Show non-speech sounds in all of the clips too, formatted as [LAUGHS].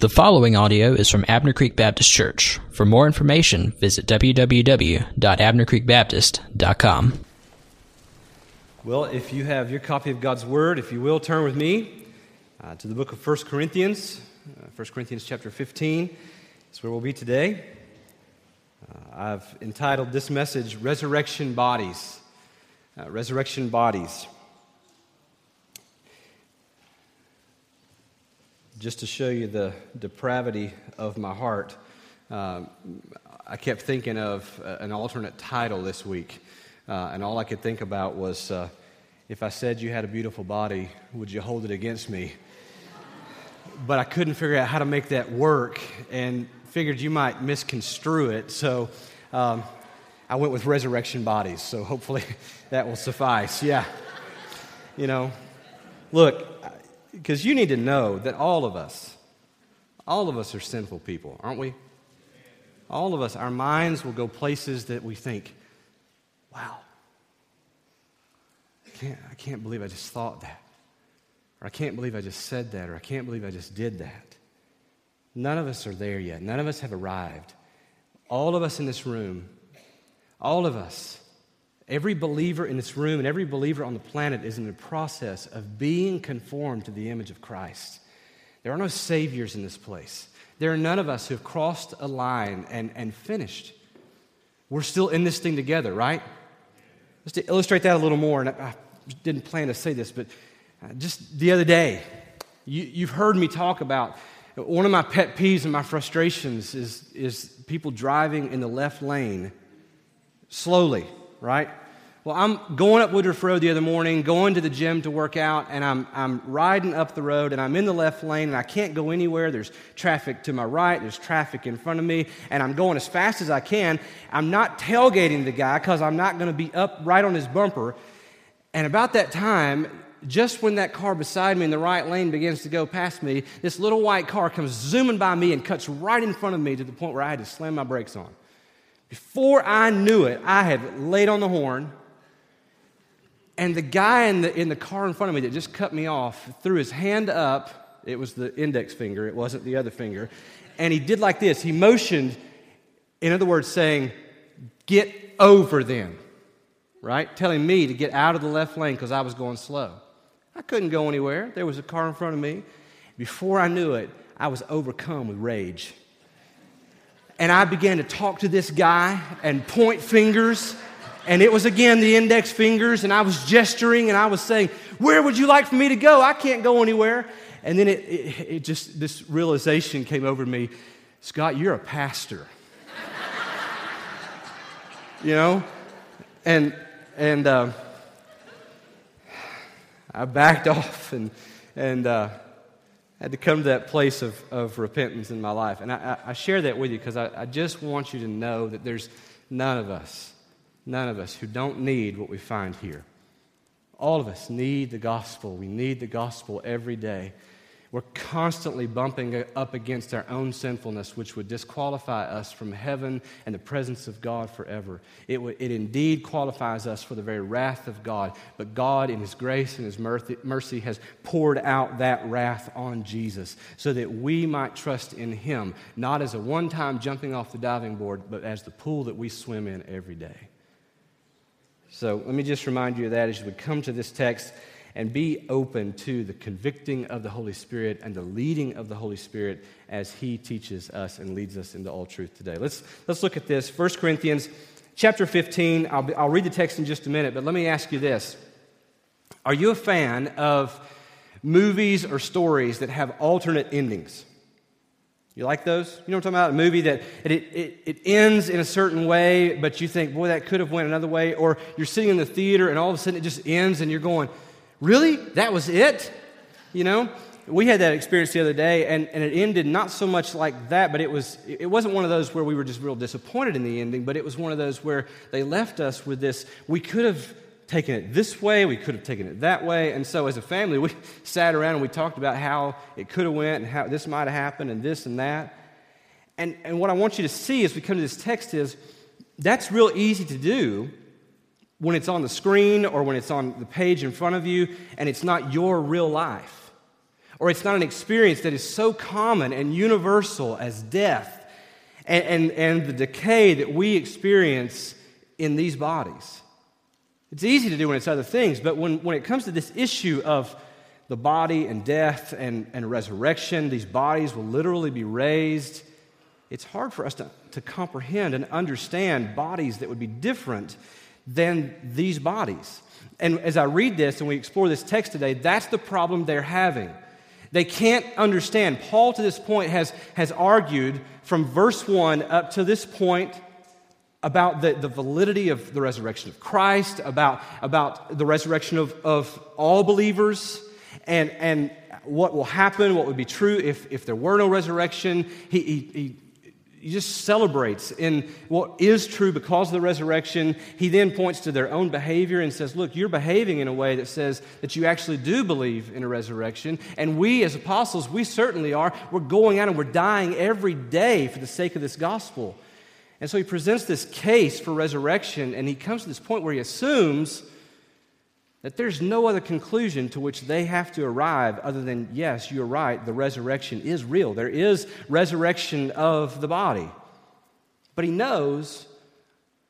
The following audio is from Abner Creek Baptist Church. For more information, visit www.abnercreekbaptist.com. Well, if you have your copy of God's Word, if you will, turn with me uh, to the book of 1 Corinthians, uh, 1 Corinthians chapter 15. That's where we'll be today. Uh, I've entitled this message, Resurrection Bodies. Uh, Resurrection Bodies. Just to show you the depravity of my heart, um, I kept thinking of uh, an alternate title this week. Uh, and all I could think about was uh, if I said you had a beautiful body, would you hold it against me? But I couldn't figure out how to make that work and figured you might misconstrue it. So um, I went with resurrection bodies. So hopefully [LAUGHS] that will suffice. Yeah. You know, look, because you need to know that all of us, all of us are sinful people, aren't we? All of us, our minds will go places that we think, wow, I can't, I can't believe I just thought that. Or I can't believe I just said that. Or I can't believe I just did that. None of us are there yet. None of us have arrived. All of us in this room, all of us Every believer in this room and every believer on the planet is in the process of being conformed to the image of Christ. There are no saviors in this place. There are none of us who have crossed a line and, and finished. We're still in this thing together, right? Just to illustrate that a little more, and I didn't plan to say this, but uh, just the other day, you, you've heard me talk about one of my pet peeves and my frustrations is, is people driving in the left lane slowly right? Well, I'm going up Woodruff Road the other morning, going to the gym to work out, and I'm, I'm riding up the road, and I'm in the left lane, and I can't go anywhere. There's traffic to my right, there's traffic in front of me, and I'm going as fast as I can. I'm not tailgating the guy because I'm not going to be up right on his bumper. And about that time, just when that car beside me in the right lane begins to go past me, this little white car comes zooming by me and cuts right in front of me to the point where I had to slam my brakes on. Before I knew it, I had laid on the horn, and the guy in the, in the car in front of me that just cut me off threw his hand up. It was the index finger, it wasn't the other finger. And he did like this. He motioned, in other words, saying, Get over them, right? Telling me to get out of the left lane because I was going slow. I couldn't go anywhere. There was a car in front of me. Before I knew it, I was overcome with rage. And I began to talk to this guy and point fingers. And it was again the index fingers, and I was gesturing and I was saying, Where would you like for me to go? I can't go anywhere. And then it, it, it just, this realization came over me Scott, you're a pastor. [LAUGHS] you know? And, and uh, I backed [LAUGHS] off and, and uh, I had to come to that place of, of repentance in my life. And I, I, share that with you because I, I just want you to know that there's none of us, none of us who don't need what we find here. All of us need the gospel. We need the gospel every day. We're constantly bumping up against our own sinfulness, which would disqualify us from heaven and the presence of God forever. It, w- it indeed qualifies us for the very wrath of God. But God, in His grace and His mercy, has poured out that wrath on Jesus so that we might trust in Him, not as a one time jumping off the diving board, but as the pool that we swim in every day. So let me just remind you of that as we come to this text and be open to the convicting of the Holy Spirit and the leading of the Holy Spirit as He teaches us and leads us into all truth today. Let's, let's look at this. 1 Corinthians chapter 15. I'll, be, I'll read the text in just a minute, but let me ask you this Are you a fan of movies or stories that have alternate endings? You like those? You know what I'm talking about? A movie that it, it, it, ends in a certain way, but you think, boy, that could have went another way. Or you're sitting in the theater and all of a sudden it just ends and you're going, Really? That was it? You know? We had that experience the other day, and, and it ended not so much like that, but it, was, it wasn't one of those where we were just real disappointed in the ending, but it was one of those where they left us with this we could have taken it this way, we could have taken it that way. And so as a family, we [LAUGHS] sat around and we talked about how it could have went and how this might have happened and this and that. And, and what I want you to see as we come to this text is that's real easy to do when it's on the screen or when it's on the page in front of you and it's not your real life. or it's not an experience that is so common and universal as death and, and, and the decay that we experience in these bodies. It's easy to do when it's other things, but when, when it comes to this issue of the body and death and, and resurrection, these bodies will literally be raised. It's hard for us to, to comprehend and understand bodies that would be different than these bodies. And as I read this and we explore this text today, that's the problem they're having. They can't understand. Paul, to this point, has, has argued from verse 1 up to this point about the, the validity of the resurrection of Christ, about, about the resurrection of, of all believers, and, and what will happen, what would be true if, if there were no resurrection. He, he, he he just celebrates in what is true because of the resurrection. He then points to their own behavior and says, Look, you're behaving in a way that says that you actually do believe in a resurrection. And we, as apostles, we certainly are. We're going out and we're dying every day for the sake of this gospel. And so he presents this case for resurrection, and he comes to this point where he assumes that there's no other conclusion to which they have to arrive other than, yes, you're right, the resurrection is real. There is resurrection of the body. But he knows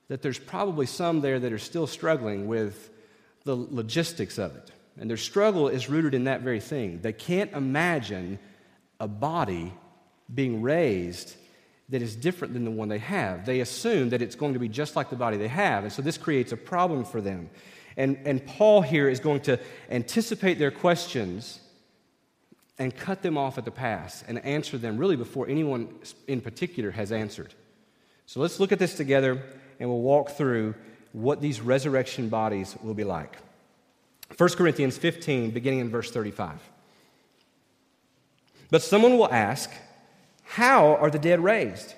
that there's probably some there that are still struggling with the logistics of it. And their struggle is rooted in that very thing. They can't imagine a body being raised that is different than the one they have. They assume that it's going to be just like the body they have. And so this creates a problem for them. And, and Paul here is going to anticipate their questions and cut them off at the pass and answer them really before anyone in particular has answered. So let's look at this together and we'll walk through what these resurrection bodies will be like. 1 Corinthians 15, beginning in verse 35. But someone will ask, How are the dead raised?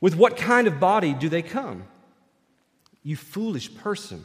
With what kind of body do they come? You foolish person.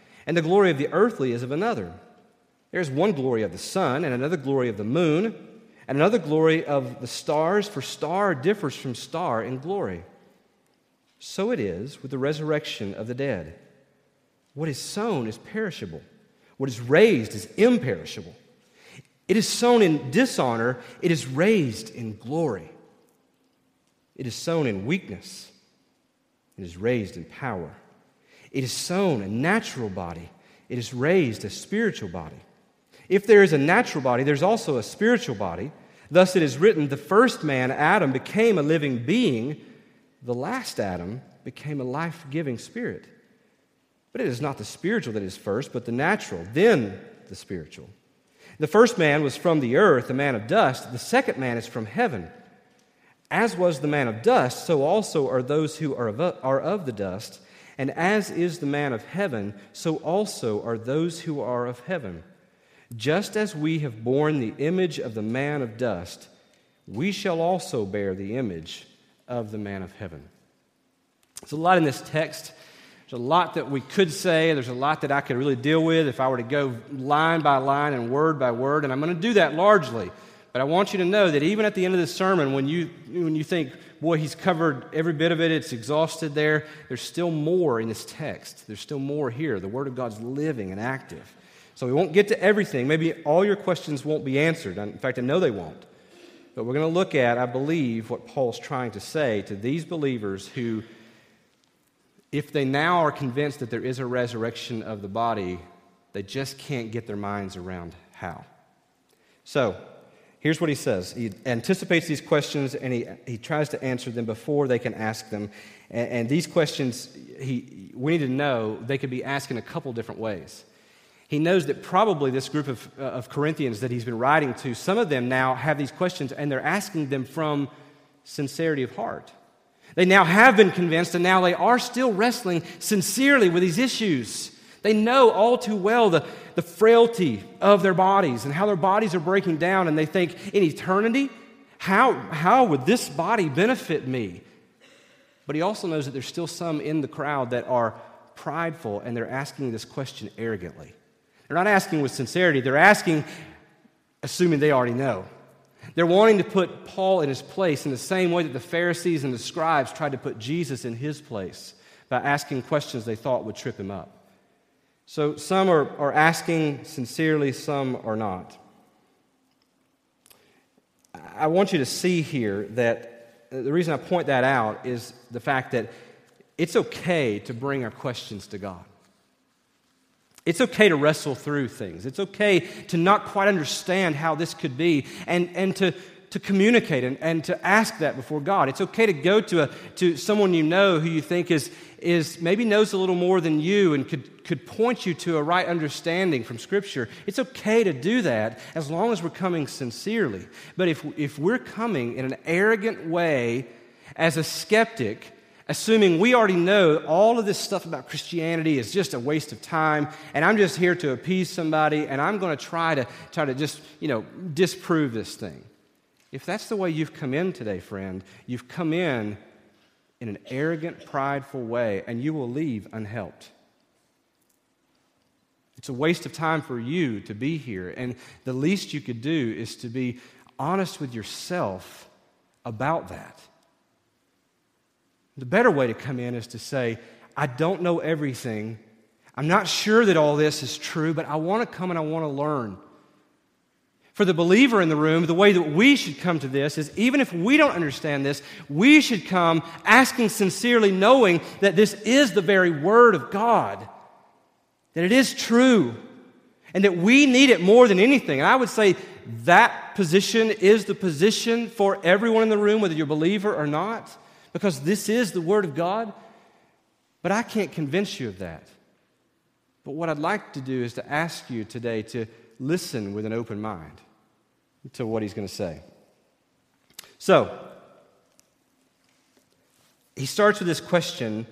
and the glory of the earthly is of another. There's one glory of the sun, and another glory of the moon, and another glory of the stars, for star differs from star in glory. So it is with the resurrection of the dead. What is sown is perishable, what is raised is imperishable. It is sown in dishonor, it is raised in glory. It is sown in weakness, it is raised in power. It is sown a natural body, it is raised a spiritual body. If there is a natural body, there's also a spiritual body. Thus it is written the first man, Adam, became a living being, the last Adam became a life giving spirit. But it is not the spiritual that is first, but the natural, then the spiritual. The first man was from the earth, a man of dust. The second man is from heaven. As was the man of dust, so also are those who are of, are of the dust. And as is the man of heaven, so also are those who are of heaven. Just as we have borne the image of the man of dust, we shall also bear the image of the man of heaven. There's a lot in this text. There's a lot that we could say. There's a lot that I could really deal with if I were to go line by line and word by word. And I'm going to do that largely. But I want you to know that even at the end of this sermon, when you, when you think, boy, he's covered every bit of it, it's exhausted there, there's still more in this text. There's still more here. The Word of God's living and active. So we won't get to everything. Maybe all your questions won't be answered. In fact, I know they won't. But we're going to look at, I believe, what Paul's trying to say to these believers who, if they now are convinced that there is a resurrection of the body, they just can't get their minds around how. So, Here's what he says He anticipates these questions and he, he tries to answer them before they can ask them. And, and these questions, he, we need to know they could be asked in a couple different ways. He knows that probably this group of, uh, of Corinthians that he's been writing to, some of them now have these questions and they're asking them from sincerity of heart. They now have been convinced and now they are still wrestling sincerely with these issues. They know all too well the, the frailty of their bodies and how their bodies are breaking down. And they think, in eternity, how, how would this body benefit me? But he also knows that there's still some in the crowd that are prideful and they're asking this question arrogantly. They're not asking with sincerity, they're asking assuming they already know. They're wanting to put Paul in his place in the same way that the Pharisees and the scribes tried to put Jesus in his place by asking questions they thought would trip him up. So some are, are asking sincerely, some are not. I want you to see here that uh, the reason I point that out is the fact that it's okay to bring our questions to God. It's okay to wrestle through things. It's okay to not quite understand how this could be and, and to, to communicate and, and to ask that before God. It's okay to go to, a, to someone you know who you think is, is maybe knows a little more than you and could, could point you to a right understanding from Scripture. It's okay to do that as long as we're coming sincerely. But if, if we're coming in an arrogant way as a skeptic, assuming we already know all of this stuff about Christianity is just a waste of time, and I'm just here to appease somebody, and I'm going to try to try to just you know disprove this thing. If that's the way you've come in today, friend, you've come in in an arrogant, prideful way, and you will leave unhelped. It's a waste of time for you to be here, and the least you could do is to be honest with yourself about that. The better way to come in is to say, I don't know everything. I'm not sure that all this is true, but I want to come and I want to learn. For the believer in the room, the way that we should come to this is even if we don't understand this, we should come asking sincerely, knowing that this is the very Word of God, that it is true, and that we need it more than anything. And I would say that position is the position for everyone in the room, whether you're a believer or not because this is the Word of God. But I can't convince you of that. But what I'd like to do is to ask you today to listen with an open mind to what he's going to say. So, he starts with this question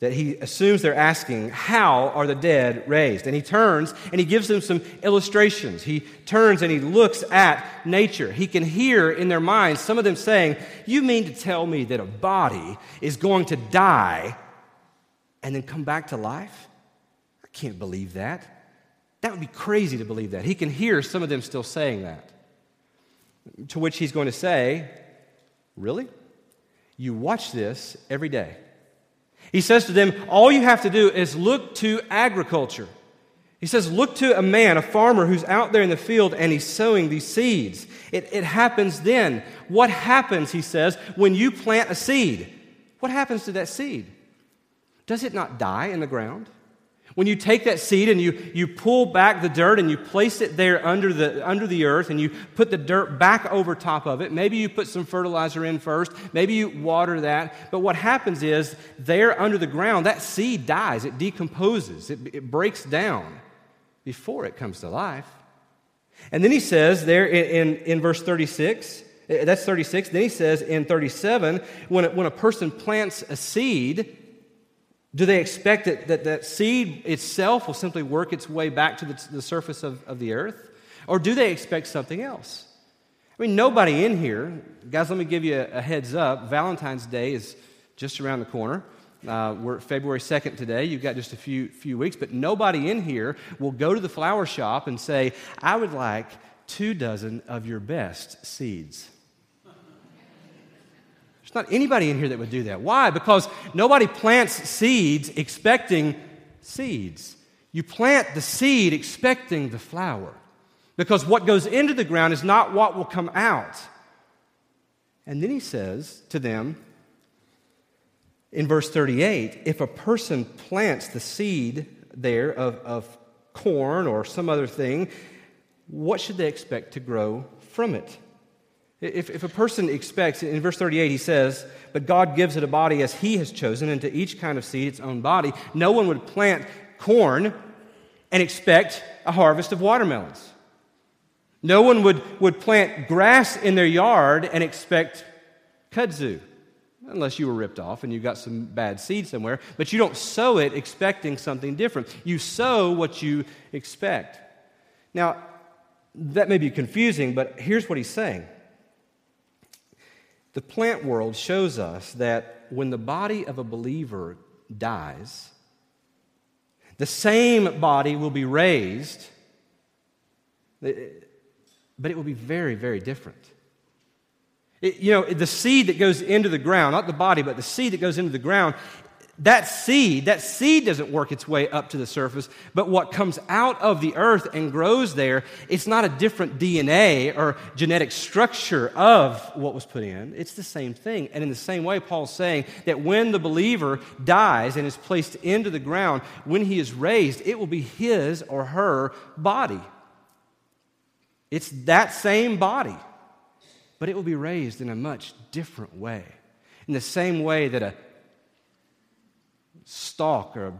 that he assumes they're asking, How are the dead raised? And he turns and he gives them some illustrations. He turns and he looks at nature. He can hear in their minds some of them saying, You mean to tell me that a body is going to die and then come back to life? I can't believe that. That would be crazy to believe that. He can hear some of them still saying that. To which he's going to say, Really? You watch this every day. He says to them, All you have to do is look to agriculture. He says, Look to a man, a farmer who's out there in the field and he's sowing these seeds. It, it happens then. What happens, he says, when you plant a seed? What happens to that seed? Does it not die in the ground? When you take that seed and you, you pull back the dirt and you place it there under the, under the earth and you put the dirt back over top of it, maybe you put some fertilizer in first, maybe you water that, but what happens is there under the ground, that seed dies, it decomposes, it, it breaks down before it comes to life. And then he says there in, in, in verse 36, eh, that's 36. Then he says in 37, when when a person plants a seed, do they expect that that, that seed itself will simply work its way back to the, the surface of, of the earth? Or do they expect something else? I mean, nobody in here, guys, let me give you a, a heads up. Valentine's Day is just around the corner. Uh, we're February 2nd today. You've got just a few, few weeks, but nobody in here will go to the flower shop and say, I would like two dozen of your best seeds. There's not anybody in here that would do that. Why? Because nobody plants seeds expecting seeds. You plant the seed expecting the flower. Because what goes into the ground is not what will come out. And then he says to them in verse 38 if a person plants the seed there of, of corn or some other thing, what should they expect to grow from it? If, if a person expects, in verse 38, he says, But God gives it a body as he has chosen, and to each kind of seed its own body. No one would plant corn and expect a harvest of watermelons. No one would, would plant grass in their yard and expect kudzu. unless you were ripped off and you got some bad seed somewhere. But you don't sow it expecting something different. You sow what you expect. Now, that may be confusing, but here's what he's saying. The plant world shows us that when the body of a believer dies, the same body will be raised, but it will be very, very different. It, you know, the seed that goes into the ground, not the body, but the seed that goes into the ground, that seed, that seed doesn't work its way up to the surface, but what comes out of the earth and grows there, it's not a different DNA or genetic structure of what was put in. It's the same thing. And in the same way, Paul's saying that when the believer dies and is placed into the ground, when he is raised, it will be his or her body. It's that same body but it will be raised in a much different way. In the same way that a stalk or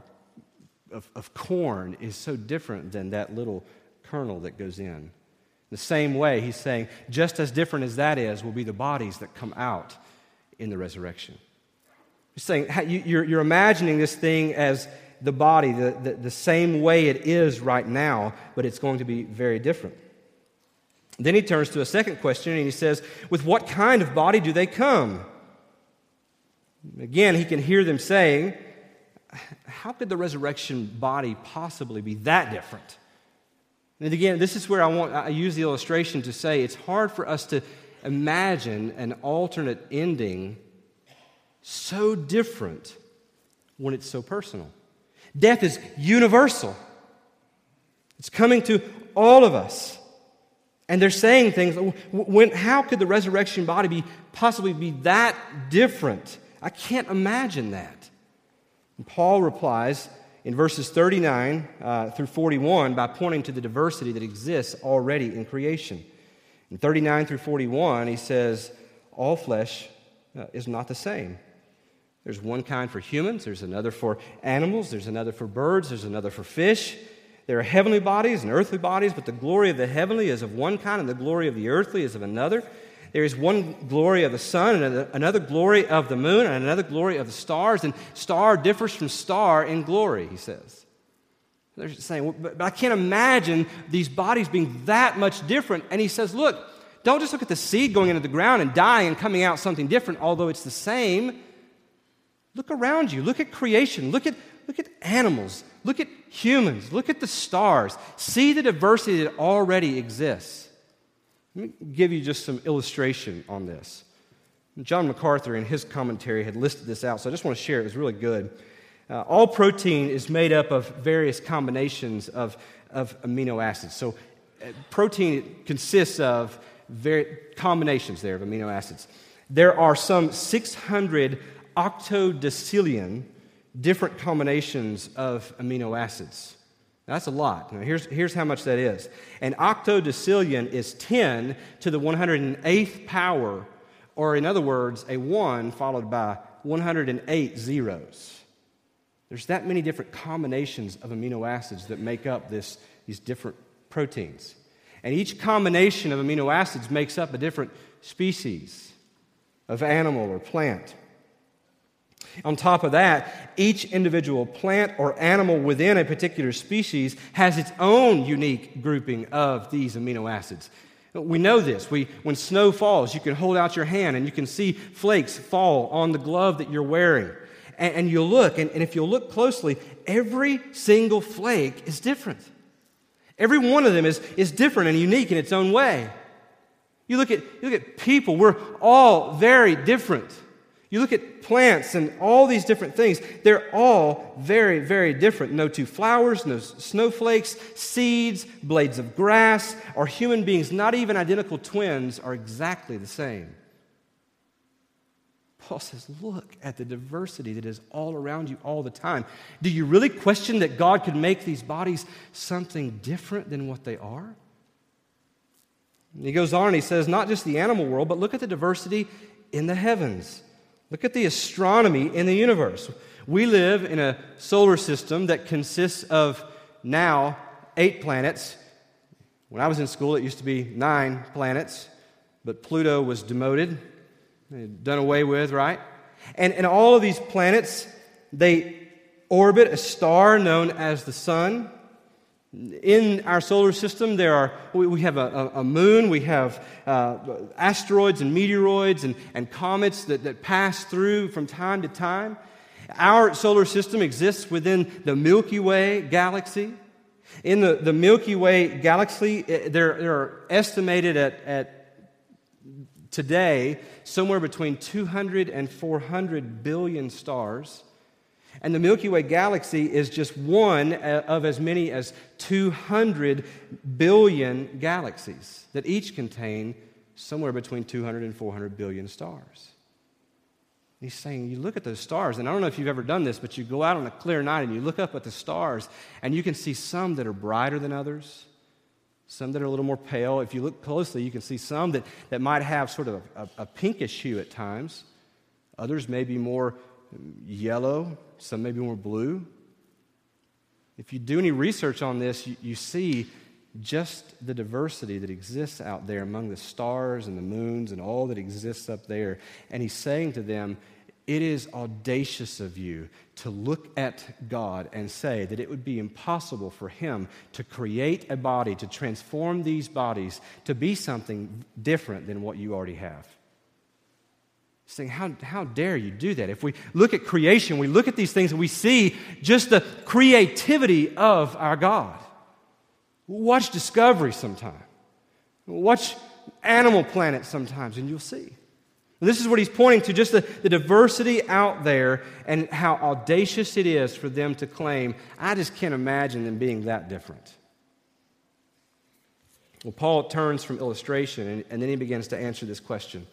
of, of corn is so different than that little kernel that goes in. The same way, he's saying, just as different as that is, will be the bodies that come out in the resurrection. He's saying, you're, you're imagining this thing as the body, the, the, the same way it is right now, but it's going to be very different. Then he turns to a second question and he says, With what kind of body do they come? Again, he can hear them saying, How could the resurrection body possibly be that different? And again, this is where I want I use the illustration to say it's hard for us to imagine an alternate ending so different when it's so personal. Death is universal. It's coming to all of us. And they're saying things, when, how could the resurrection body be possibly be that different? I can't imagine that. And Paul replies in verses 39 uh, through 41 by pointing to the diversity that exists already in creation. In 39 through 41, he says, All flesh uh, is not the same. There's one kind for humans, there's another for animals, there's another for birds, there's another for fish. There are heavenly bodies and earthly bodies, but the glory of the heavenly is of one kind, and the glory of the earthly is of another. There is one glory of the sun, and another glory of the moon, and another glory of the stars. And star differs from star in glory, he says. They're saying, but I can't imagine these bodies being that much different. And he says, look, don't just look at the seed going into the ground and dying and coming out something different, although it's the same. Look around you. Look at creation. Look at, look at animals. Look at humans. Look at the stars. See the diversity that already exists. Let me give you just some illustration on this. John MacArthur, in his commentary, had listed this out, so I just want to share it. It was really good. Uh, all protein is made up of various combinations of, of amino acids. So, uh, protein consists of very combinations there of amino acids. There are some 600 octodecillion different combinations of amino acids. That's a lot. Now, here's, here's how much that is. An octodecillion is 10 to the 108th power, or in other words, a 1 followed by 108 zeros. There's that many different combinations of amino acids that make up this, these different proteins. And each combination of amino acids makes up a different species of animal or plant. On top of that, each individual plant or animal within a particular species has its own unique grouping of these amino acids. We know this. We, when snow falls, you can hold out your hand and you can see flakes fall on the glove that you're wearing. And, and you look, and, and if you look closely, every single flake is different. Every one of them is, is different and unique in its own way. You look, at, you look at people, we're all very different. You look at plants and all these different things, they're all very, very different. No two flowers, no snowflakes, seeds, blades of grass, or human beings, not even identical twins, are exactly the same. Paul says, Look at the diversity that is all around you all the time. Do you really question that God could make these bodies something different than what they are? he goes on and he says, Not just the animal world, but look at the diversity in the heavens. Look at the astronomy in the universe. We live in a solar system that consists of now eight planets. When I was in school, it used to be nine planets, but Pluto was demoted, done away with, right? And, and all of these planets, they orbit a star known as the sun. In our solar system, there are, we have a, a moon, we have uh, asteroids and meteoroids and, and comets that, that pass through from time to time. Our solar system exists within the Milky Way galaxy. In the, the Milky Way galaxy, eh, there, there are estimated at, at today somewhere between 200 and 400 billion stars. And the Milky Way galaxy is just one uh, of as many as 200 billion galaxies that each contain somewhere between 200 and 400 billion stars. He's saying, you look at those stars, and I don't know if you've ever done this, but you go out on a clear night and you look up at the stars, and you can see some that are brighter than others, some that are a little more pale. If you look closely, you can see some that, that might have sort of a, a pinkish hue at times. Others may be more yellow, some may be more blue. If you do any research on this, you, you see just the diversity that exists out there among the stars and the moons and all that exists up there. And he's saying to them, it is audacious of you to look at God and say that it would be impossible for Him to create a body, to transform these bodies to be something different than what you already have saying, how, how dare you do that? If we look at creation, we look at these things and we see just the creativity of our God. Watch Discovery sometime. Watch Animal Planet sometimes, and you'll see. This is what he's pointing to just the, the diversity out there and how audacious it is for them to claim, I just can't imagine them being that different. Well, Paul turns from illustration and, and then he begins to answer this question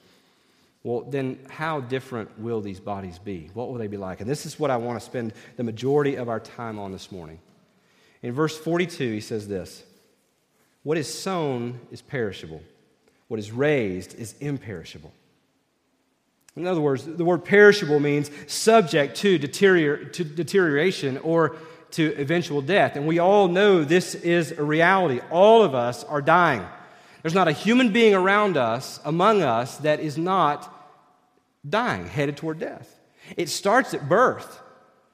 well, then how different will these bodies be? What will they be like? And this is what I want to spend the majority of our time on this morning. In verse 42, he says this What is sown is perishable, what is raised is imperishable. In other words, the word perishable means subject to, deterior- to deterioration or to eventual death. And we all know this is a reality. All of us are dying. There's not a human being around us, among us, that is not dying, headed toward death. It starts at birth.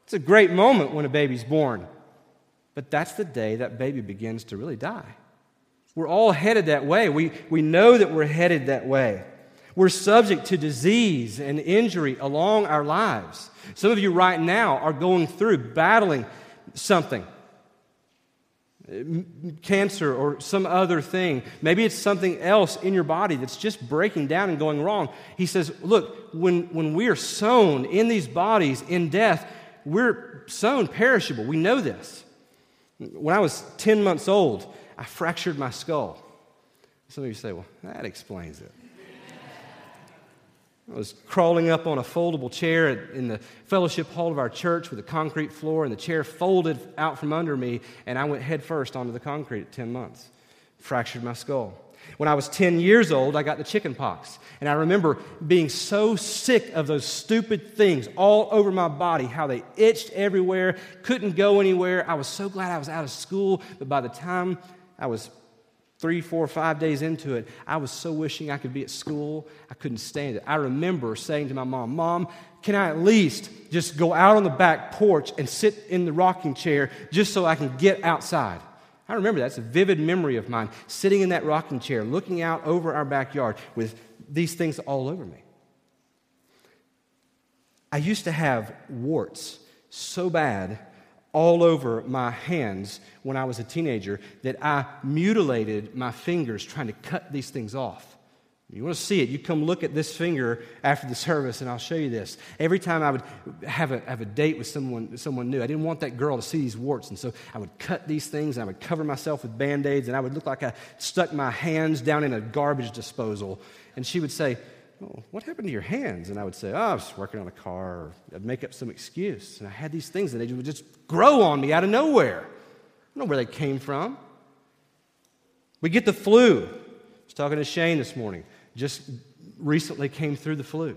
It's a great moment when a baby's born, but that's the day that baby begins to really die. We're all headed that way. We, we know that we're headed that way. We're subject to disease and injury along our lives. Some of you right now are going through battling something cancer or some other thing. Maybe it's something else in your body that's just breaking down and going wrong. He says, Look, when, when we are sown in these bodies in death, we're sown perishable. We know this. When I was 10 months old, I fractured my skull. Some of you say, Well, that explains it. I was crawling up on a foldable chair in the fellowship hall of our church with a concrete floor, and the chair folded out from under me, and I went headfirst onto the concrete at 10 months. Fractured my skull. When I was 10 years old, I got the chicken pox. And I remember being so sick of those stupid things all over my body, how they itched everywhere, couldn't go anywhere. I was so glad I was out of school, but by the time I was three, four, five days into it, I was so wishing I could be at school. I couldn't stand it. I remember saying to my mom, Mom, can I at least just go out on the back porch and sit in the rocking chair just so I can get outside? I remember that's a vivid memory of mine, sitting in that rocking chair, looking out over our backyard with these things all over me. I used to have warts so bad all over my hands when I was a teenager that I mutilated my fingers trying to cut these things off. You want to see it, you come look at this finger after the service, and I'll show you this. Every time I would have a, have a date with someone, someone new, I didn't want that girl to see these warts, and so I would cut these things, and I would cover myself with band aids, and I would look like I stuck my hands down in a garbage disposal. And she would say, oh, what happened to your hands? And I would say, oh, I was working on a car. Or I'd make up some excuse. And I had these things, and they would just grow on me out of nowhere. I don't know where they came from. We get the flu. I was talking to Shane this morning. Just recently came through the flu.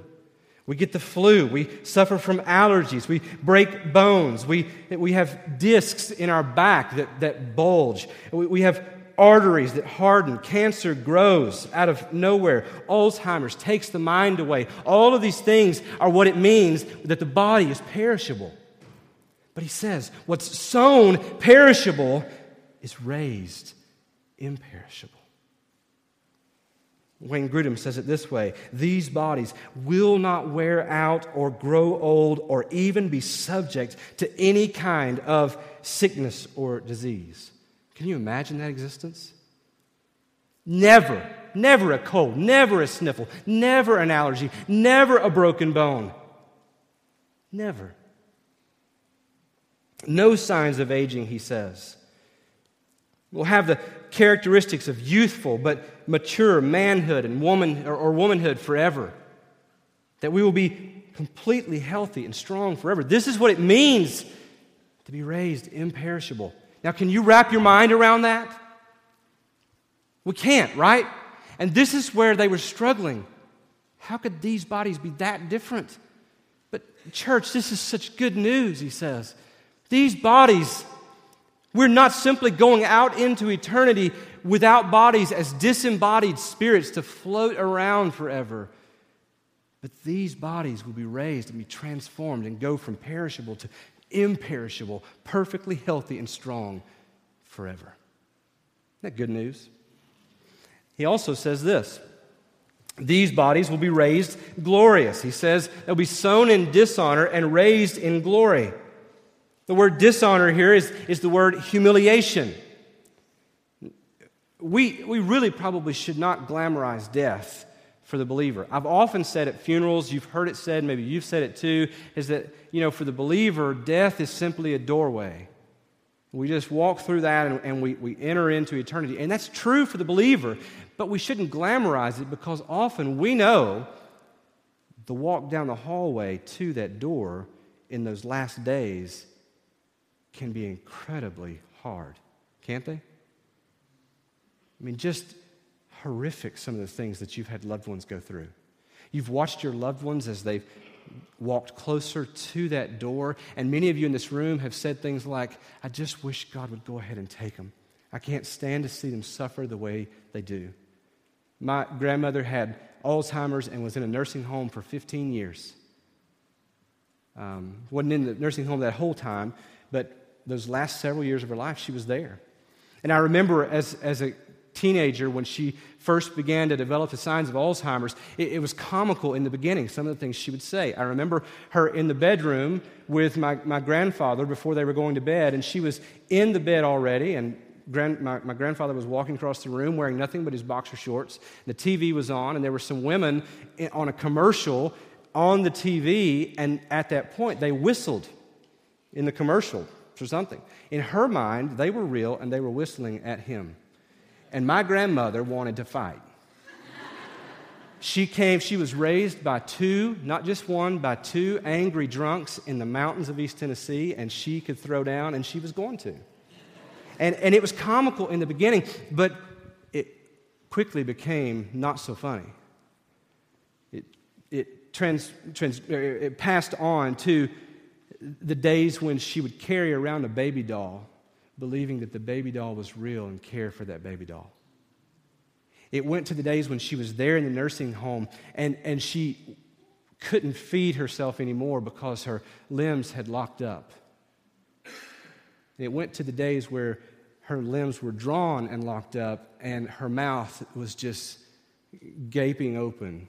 We get the flu. We suffer from allergies. We break bones. We, we have discs in our back that, that bulge. We, we have arteries that harden, cancer grows out of nowhere, Alzheimer's takes the mind away. All of these things are what it means that the body is perishable. But he says, what's sown perishable is raised imperishable. Wayne Grudem says it this way These bodies will not wear out or grow old or even be subject to any kind of sickness or disease. Can you imagine that existence? Never, never a cold, never a sniffle, never an allergy, never a broken bone. Never. No signs of aging, he says. We'll have the characteristics of youthful but mature manhood and woman or, or womanhood forever. That we will be completely healthy and strong forever. This is what it means to be raised imperishable. Now, can you wrap your mind around that? We can't, right? And this is where they were struggling. How could these bodies be that different? But, church, this is such good news, he says. These bodies, we're not simply going out into eternity without bodies as disembodied spirits to float around forever. But these bodies will be raised and be transformed and go from perishable to imperishable, perfectly healthy and strong forever. Isn't that good news? He also says this these bodies will be raised glorious. He says they'll be sown in dishonor and raised in glory. The word dishonor here is, is the word humiliation. We, we really probably should not glamorize death for the believer. I've often said at funerals, you've heard it said, maybe you've said it too, is that, you know, for the believer, death is simply a doorway. We just walk through that and, and we, we enter into eternity. And that's true for the believer, but we shouldn't glamorize it because often we know the walk down the hallway to that door in those last days can be incredibly hard, can't they? I mean, just horrific some of the things that you've had loved ones go through. You've watched your loved ones as they've walked closer to that door, and many of you in this room have said things like, I just wish God would go ahead and take them. I can't stand to see them suffer the way they do. My grandmother had Alzheimer's and was in a nursing home for 15 years. Um, wasn't in the nursing home that whole time, but those last several years of her life, she was there. And I remember as, as a teenager when she first began to develop the signs of Alzheimer's, it, it, was comical in the beginning, some of the things she would say. I remember her in the bedroom with my, my grandfather before they were going to bed, and she was in the bed already, and grand, my, my grandfather was walking across the room wearing nothing but his boxer shorts. The TV was on, and there were some women on a commercial on the TV, and at that point, they whistled in the commercial for something. In her mind, they were real and they were whistling at him. And my grandmother wanted to fight. She came, she was raised by two, not just one, by two angry drunks in the mountains of East Tennessee, and she could throw down, and she was going to. And, and it was comical in the beginning, but it quickly became not so funny. It, it, trans, trans, er, it passed on to the days when she would carry around a baby doll believing that the baby doll was real and care for that baby doll. It went to the days when she was there in the nursing home and, and she couldn't feed herself anymore because her limbs had locked up. It went to the days where her limbs were drawn and locked up and her mouth was just gaping open,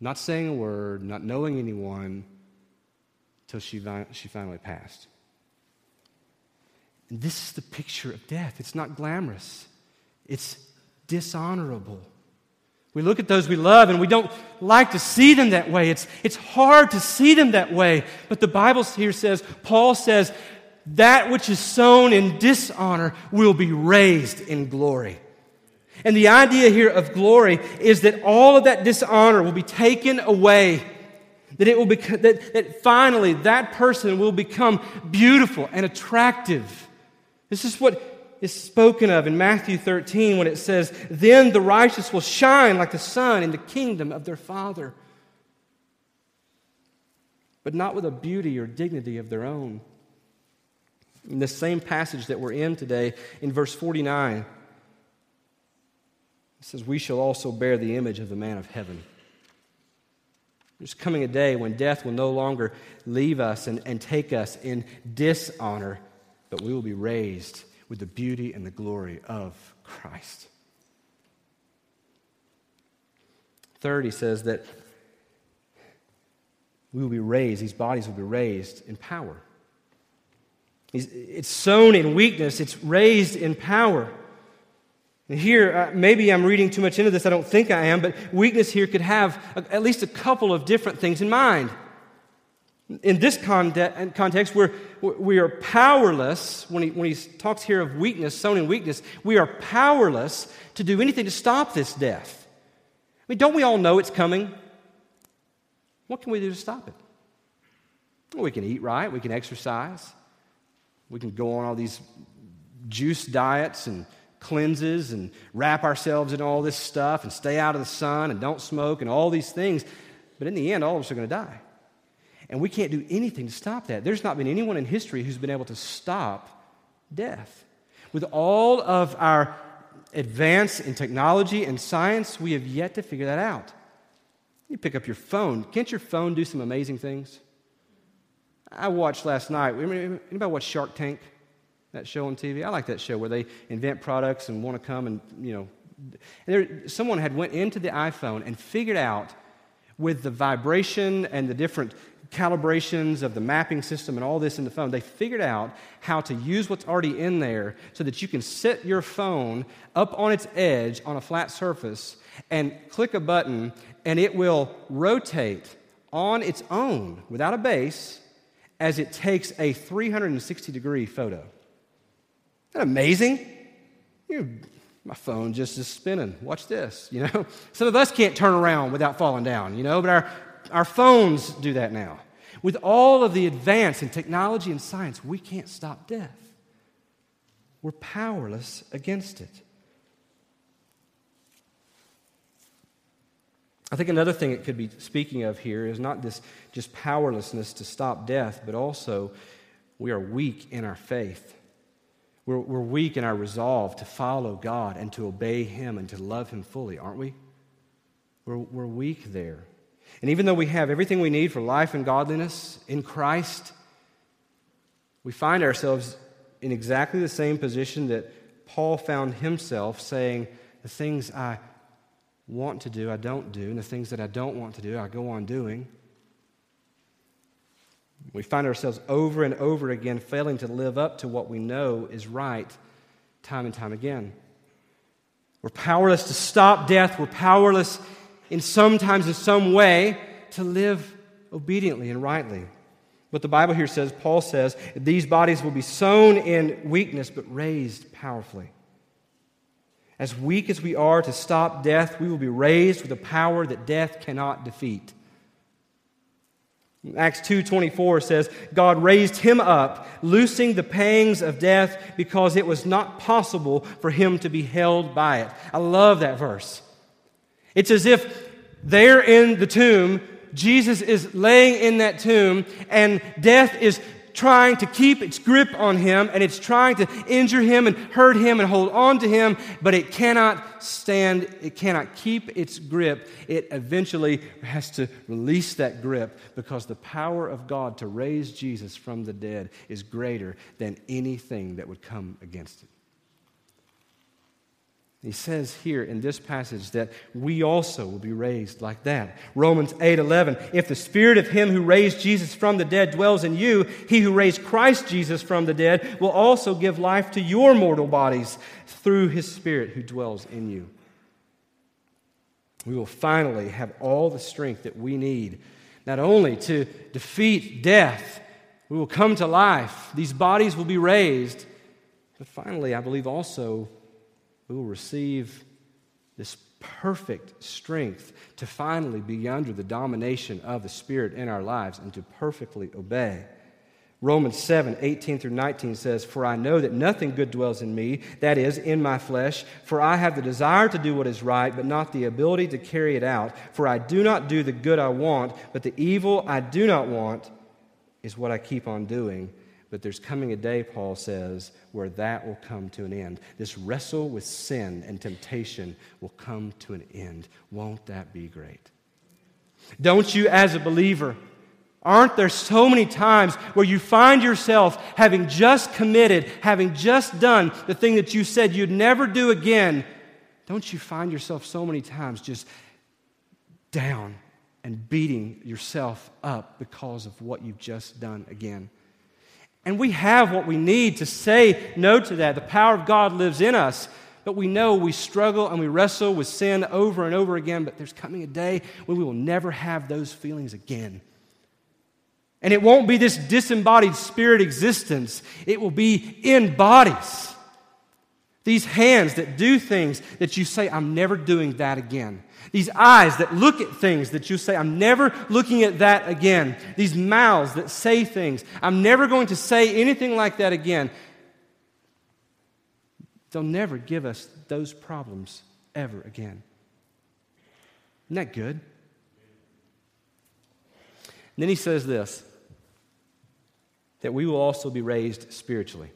not saying a word, not knowing anyone, till she, she finally passed. And this is the picture of death. It's not glamorous, it's dishonorable. We look at those we love and we don't like to see them that way. It's, it's hard to see them that way. But the Bible here says, Paul says, that which is sown in dishonor will be raised in glory. And the idea here of glory is that all of that dishonor will be taken away that it will be, that, that finally that person will become beautiful and attractive. This is what is spoken of in Matthew 13 when it says, Then the righteous will shine like the sun in the kingdom of their Father. But not with a beauty or dignity of their own. In the same passage that we're in today, in verse 49, It says, We shall also bear the image of the man of heaven. There's coming a day when death will no longer leave us and, and take us in dishonor, but we will be raised with the beauty and the glory of Christ. Third, he says that we will be raised, these bodies will be raised in power. It's sown in weakness, it's raised in power. And here, uh, maybe I'm reading too much into this, I don't think I am, but weakness here could have a, at least a couple of different things in mind. In this context, we're, we are powerless, when he, when he talks here of weakness, sown in weakness, we are powerless to do anything to stop this death. I mean, don't we all know it's coming? What can we do to stop it? Well, we can eat right, we can exercise, we can go on all these juice diets and cleanses and wrap ourselves in all this stuff and stay out of the sun and don't smoke and all these things. But in the end, all of us are going to die. And we can't do anything to stop that. There's not been anyone in history who's been able to stop death. With all of our advance in technology and science, we have yet to figure that out. You pick up your phone. Can't your phone do some amazing things? I watched last night. Anybody watch Shark Tank? That show on TV? I like that show where they invent products and want to come and, you know. And there, someone had went into the iPhone and figured out with the vibration and the different calibrations of the mapping system and all this in the phone, they figured out how to use what's already in there so that you can set your phone up on its edge on a flat surface and click a button and it will rotate on its own without a base as it takes a 360 degree photo. Isn't that amazing? You, my phone just is spinning. Watch this, you know. [LAUGHS] Some of us can't turn around without falling down, you know, but our, our phones do that now. With all of the advance in technology and science, we can't stop death. We're powerless against it. I think another thing it could be speaking of here is not this just powerlessness to stop death, but also we are weak in our faith. We're, we're weak in our resolve to follow God and to obey Him and to love Him fully, aren't we? We're, we're weak there. And even though we have everything we need for life and godliness in Christ, we find ourselves in exactly the same position that Paul found himself saying, The things I want to do, I don't do, and the things that I don't want to do, I go on doing. We find ourselves over and over again failing to live up to what we know is right time and time again. We're powerless to stop death. We're powerless in sometimes in some way to live obediently and rightly. But the Bible here says, Paul says, these bodies will be sown in weakness but raised powerfully. As weak as we are to stop death, we will be raised with a power that death cannot defeat. Acts 2:24 says, God raised him up, loosing the pangs of death because it was not possible for him to be held by it. I love that verse. It's as if there in the tomb, Jesus is laying in that tomb and death is trying to keep its grip on him and it's trying to injure him and hurt him and hold on to him, but it cannot stand, it cannot keep its grip. It eventually has to release that grip because the power of God to raise Jesus from the dead is greater than anything that would come against it. He says here in this passage that we also will be raised like that. Romans 8:11 If the spirit of him who raised Jesus from the dead dwells in you, he who raised Christ Jesus from the dead will also give life to your mortal bodies through his spirit who dwells in you. We will finally have all the strength that we need not only to defeat death, we will come to life. These bodies will be raised, but finally, I believe also we will receive this perfect strength to finally be under the domination of the Spirit in our lives and to perfectly obey. Romans 7 18 through 19 says, For I know that nothing good dwells in me, that is, in my flesh. For I have the desire to do what is right, but not the ability to carry it out. For I do not do the good I want, but the evil I do not want is what I keep on doing. But there's coming a day, Paul says, where that will come to an end. This wrestle with sin and temptation will come to an end. Won't that be great? Don't you, as a believer, aren't there so many times where you find yourself having just committed, having just done the thing that you said you'd never do again? Don't you find yourself so many times just down and beating yourself up because of what you've just done again? And we have what we need to say no to that. The power of God lives in us. But we know we struggle and we wrestle with sin over and over again, but there's coming a day when we will never have those feelings again. And it won't be this disembodied spirit existence, it will be in bodies. These hands that do things that you say, I'm never doing that again. These eyes that look at things that you say, I'm never looking at that again. These mouths that say things, I'm never going to say anything like that again. They'll never give us those problems ever again. Isn't that good? And then he says this that we will also be raised spiritually.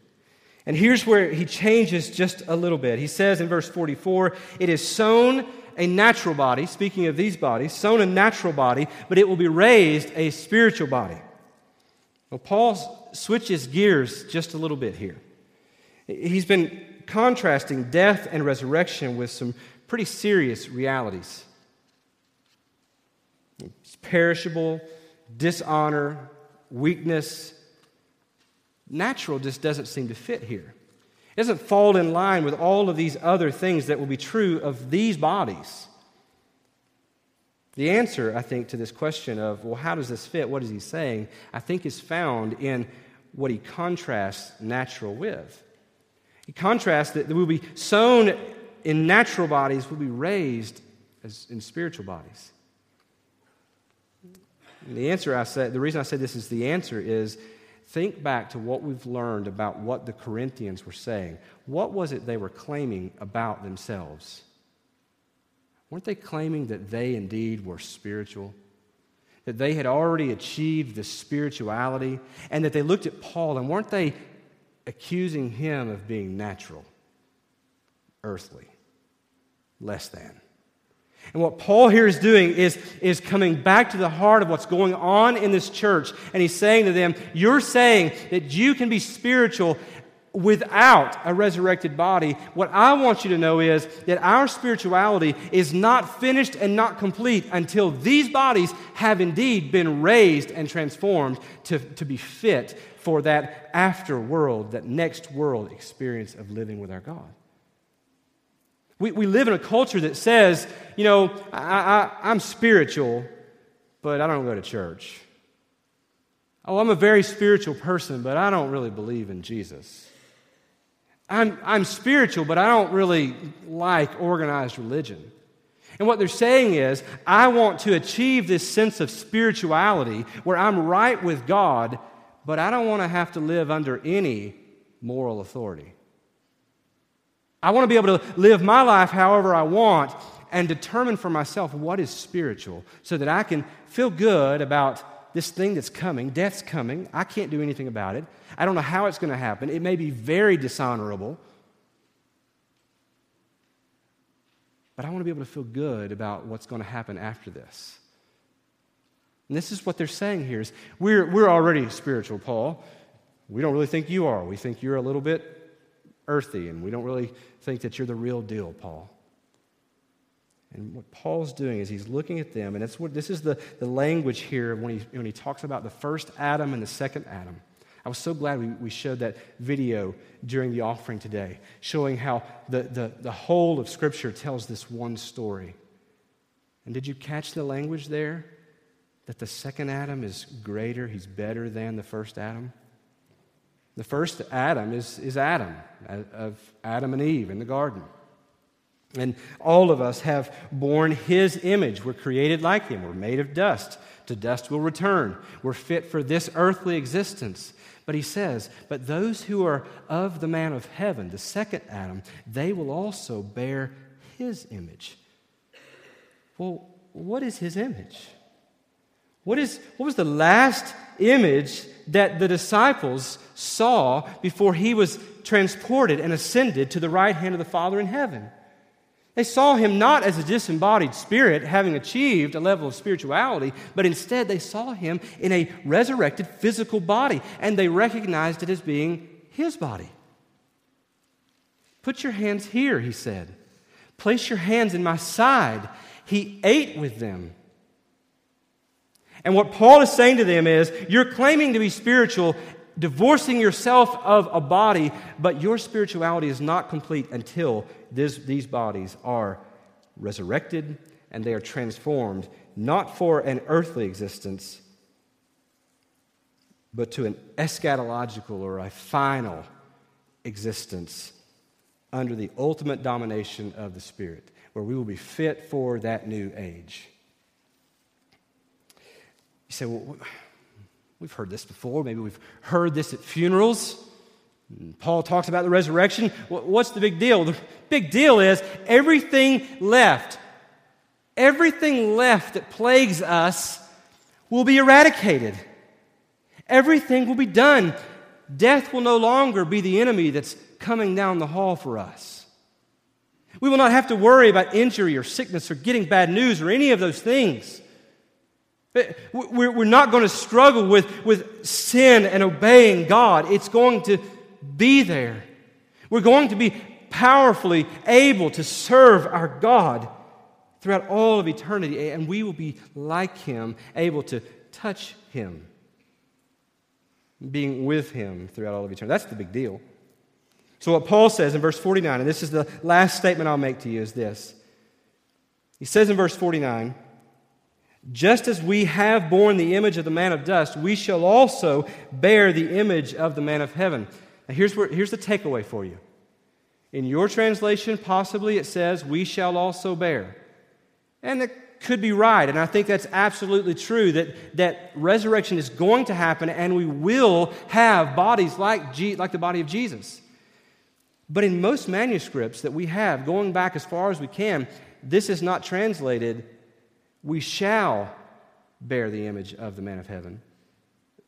And here's where he changes just a little bit. He says in verse 44 it is sown a natural body, speaking of these bodies, sown a natural body, but it will be raised a spiritual body. Well, Paul switches gears just a little bit here. He's been contrasting death and resurrection with some pretty serious realities. It's perishable, dishonor, weakness. Natural just doesn't seem to fit here. It doesn't fall in line with all of these other things that will be true of these bodies. The answer, I think, to this question of, well, how does this fit? What is he saying? I think is found in what he contrasts natural with. He contrasts that will be sown in natural bodies will be raised as in spiritual bodies. And the answer I said, the reason I say this is the answer is think back to what we've learned about what the Corinthians were saying. What was it they were claiming about themselves? Weren't they claiming that they indeed were spiritual? That they had already achieved the spirituality? And that they looked at Paul and weren't they accusing him of being natural, earthly, less than? And what Paul here is doing is, is coming back to the heart of what's going on in this church. And he's saying to them, You're saying that you can be spiritual without a resurrected body. What I want you to know is that our spirituality is not finished and not complete until these bodies have indeed been raised and transformed to, to be fit for that after world, that next world experience of living with our God. We, we live in a culture that says, you know, I, I, I'm spiritual, but I don't go to church. Oh, I'm a very spiritual person, but I don't really believe in Jesus. I'm, I'm spiritual, but I don't really like organized religion. And what they're saying is, I want to achieve this sense of spirituality where I'm right with God, but I don't want to have to live under any moral authority. I want to be able to live my life however I want and determine for myself what is spiritual so that I can feel good about this thing that's coming. Death's coming. I can't do anything about it. I don't know how it's going to happen. It may be very dishonorable. But I want to be able to feel good about what's going to happen after this. And this is what they're saying here is we're, we're already spiritual, Paul. We don't really think you are. We think you're a little bit earthy, and we don't really think that you're the real deal, Paul. And what Paul's doing is he's looking at them, and that's what, this is the, the language here when he, when he talks about the first Adam and the second Adam. I was so glad we, we showed that video during the offering today, showing how the, the, the whole of Scripture tells this one story. And did you catch the language there? That the second Adam is greater, he's better than the first Adam? The first Adam is, is Adam, of Adam and Eve in the garden. And all of us have borne his image. We're created like him. We're made of dust. To dust we'll return. We're fit for this earthly existence. But he says, But those who are of the man of heaven, the second Adam, they will also bear his image. Well, what is his image? What, is, what was the last image that the disciples saw before he was transported and ascended to the right hand of the Father in heaven. They saw him not as a disembodied spirit having achieved a level of spirituality, but instead they saw him in a resurrected physical body, and they recognized it as being his body. Put your hands here, he said. Place your hands in my side. He ate with them. And what Paul is saying to them is you're claiming to be spiritual, divorcing yourself of a body, but your spirituality is not complete until this, these bodies are resurrected and they are transformed, not for an earthly existence, but to an eschatological or a final existence under the ultimate domination of the Spirit, where we will be fit for that new age. You say, well, we've heard this before. Maybe we've heard this at funerals. Paul talks about the resurrection. What's the big deal? The big deal is everything left, everything left that plagues us will be eradicated. Everything will be done. Death will no longer be the enemy that's coming down the hall for us. We will not have to worry about injury or sickness or getting bad news or any of those things. Eh, we're not going to struggle with, with sin and obeying God. It's going to be there. We're going to be powerfully able to serve our God throughout all of eternity, and we will be like Him, able to touch Him, being with Him throughout all of eternity. That's the big deal. So, what Paul says in verse 49, and this is the last statement I'll make to you, is this. He says in verse 49, just as we have borne the image of the man of dust, we shall also bear the image of the man of heaven. Now, here's, where, here's the takeaway for you. In your translation, possibly it says, We shall also bear. And it could be right. And I think that's absolutely true that, that resurrection is going to happen and we will have bodies like, like the body of Jesus. But in most manuscripts that we have, going back as far as we can, this is not translated, we shall bear the image of the man of heaven.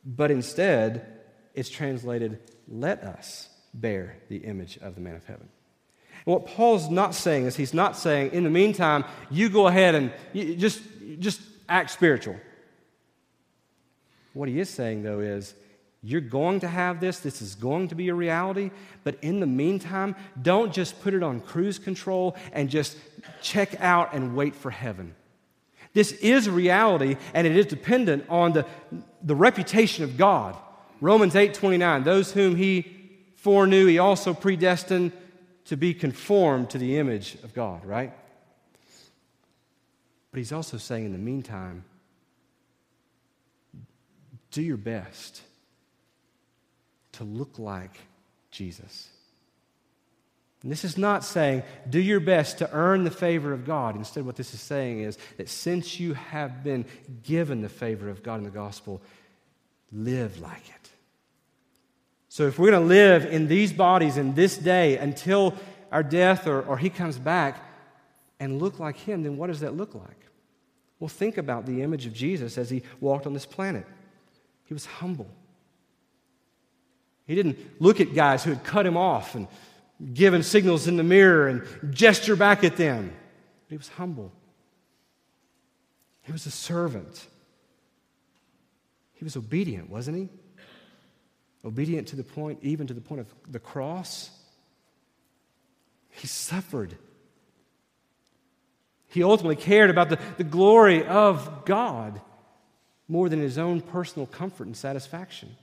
But instead, it's translated, let us bear the image of the man of heaven. And what Paul's not saying is he's not saying, in the meantime, you go ahead and just, just act spiritual. What he is saying, though, is you're going to have this, this is going to be a reality, but in the meantime, don't just put it on cruise control and just check out and wait for heaven. This is reality, and it is dependent on the, the reputation of God. Romans 8 29, those whom he foreknew, he also predestined to be conformed to the image of God, right? But he's also saying in the meantime, do your best to look like Jesus. And this is not saying, do your best to earn the favor of God. Instead, what this is saying is that since you have been given the favor of God in the gospel, live like it. So, if we're going to live in these bodies in this day until our death or, or He comes back and look like Him, then what does that look like? Well, think about the image of Jesus as He walked on this planet. He was humble. He didn't look at guys who had cut him off and given signals in the mirror and gesture back at them. But he was humble. He was a servant. He was obedient, wasn't he? Obedient to the point, even to the point of the cross. He suffered. He ultimately cared about the, the glory of God more than his own personal comfort and satisfaction.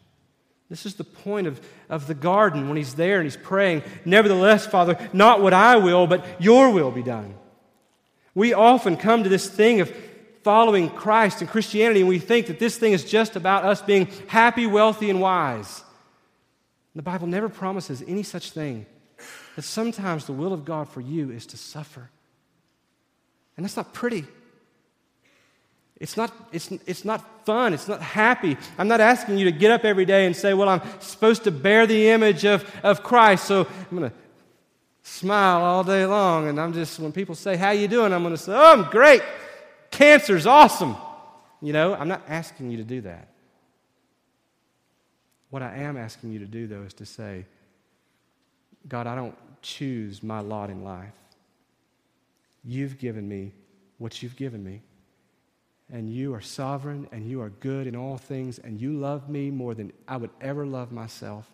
This is the point of, of the garden when he's there and he's praying, Nevertheless, Father, not what I will, but your will be done. We often come to this thing of following Christ and Christianity, and we think that this thing is just about us being happy, wealthy, and wise. The Bible never promises any such thing. That sometimes the will of God for you is to suffer. And that's not pretty. It's not, it's, it's not fun. It's not happy. I'm not asking you to get up every day and say, Well, I'm supposed to bear the image of, of Christ, so I'm going to smile all day long. And I'm just, when people say, How you doing? I'm going to say, Oh, I'm great. Cancer's awesome. You know, I'm not asking you to do that. What I am asking you to do, though, is to say, God, I don't choose my lot in life. You've given me what you've given me. And you are sovereign and you are good in all things, and you love me more than I would ever love myself.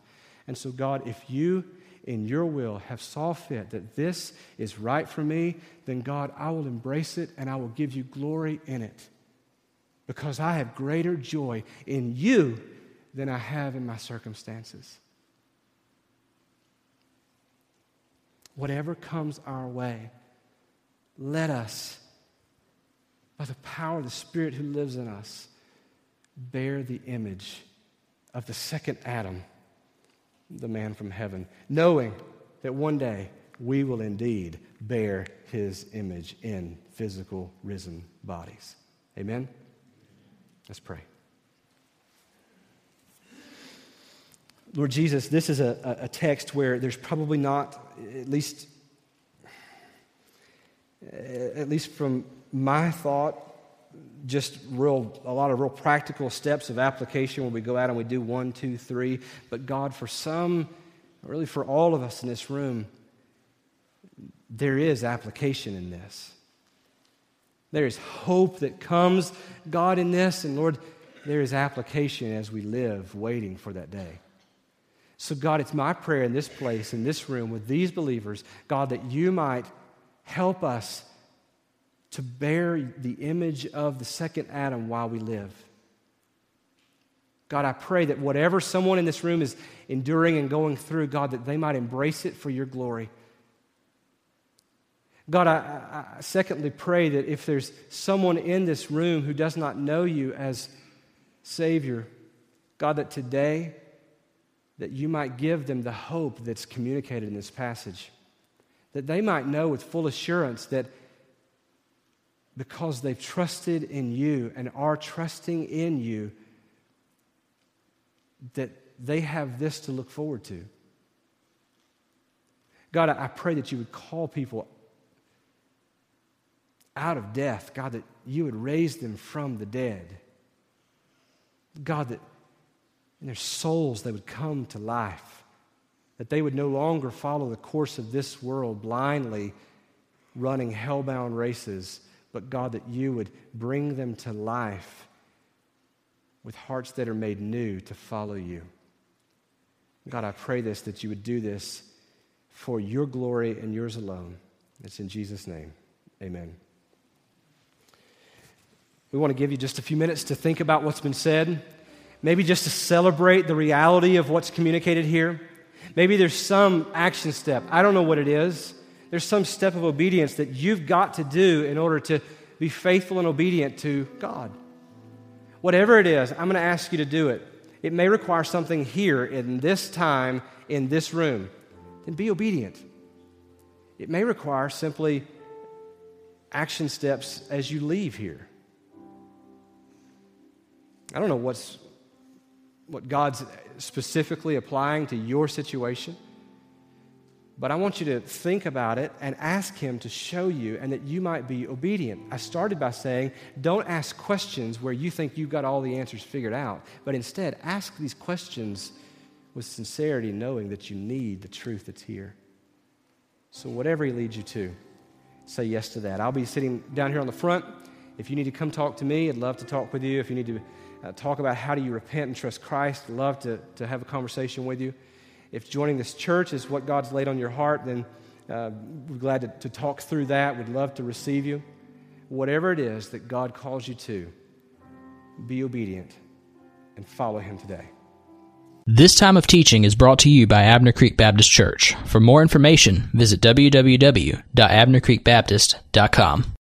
And so, God, if you in your will have saw fit that this is right for me, then God, I will embrace it and I will give you glory in it. Because I have greater joy in you than I have in my circumstances. Whatever comes our way, let us, by the power of the Spirit who lives in us, bear the image of the second Adam the man from heaven, knowing that one day we will indeed bear his image in physical risen bodies. Amen? Let's pray. Lord Jesus, this is a, a text where there's probably not, at least, at least from my thought, just real a lot of real practical steps of application when we go out and we do one two three. But god for some really for all of us in this room there is application in this. There is hope that comes god in this. And lord there is application as we live waiting for that day. So god it's my prayer in this place in this room with these believers god that you might help us to bear the image of the second Adam while we live. God, I pray that whatever someone in this room is enduring and going through, God, that they might embrace it for your glory. God, I, I, secondly pray that if there's someone in this room who does not know you as Savior, God, that today that you might give them the hope that's communicated in this passage. That they might know with full assurance that because they've trusted in you and are trusting in you that they have this to look forward to. God, I pray that you would call people out of death. God, that you would raise them from the dead. God, that in their souls they would come to life. That they would no longer follow the course of this world blindly running hellbound races but God, that you would bring them to life with hearts that are made new to follow you. God, I pray this, that you would do this for your glory and yours alone. It's in Jesus' name. Amen. We want to give you just a few minutes to think about what's been said, maybe just to celebrate the reality of what's communicated here. Maybe there's some action step. I don't know what it is there's some step of obedience that you've got to do in order to be faithful and obedient to God. Whatever it is, I'm going to ask you to do it. It may require something here in this time, in this room. Then be obedient. It may require simply action steps as you leave here. I don't know what's what God's specifically applying to your situation. But I want you to think about it and ask Him to show you and that you might be obedient. I started by saying, don't ask questions where you think you've got all the answers figured out, but instead ask these questions with sincerity, knowing that you need the truth that's here. So, whatever He leads you to, say yes to that. I'll be sitting down here on the front. If you need to come talk to me, I'd love to talk with you. If you need to uh, talk about how do you repent and trust Christ, I'd love to, to have a conversation with you. If joining this church is what God's laid on your heart, then uh, we're glad to, to talk through that. We'd love to receive you. Whatever it is that God calls you to, be obedient and follow Him today. This time of teaching is brought to you by Abner Creek Baptist Church. For more information, visit www.abnercreekbaptist.com.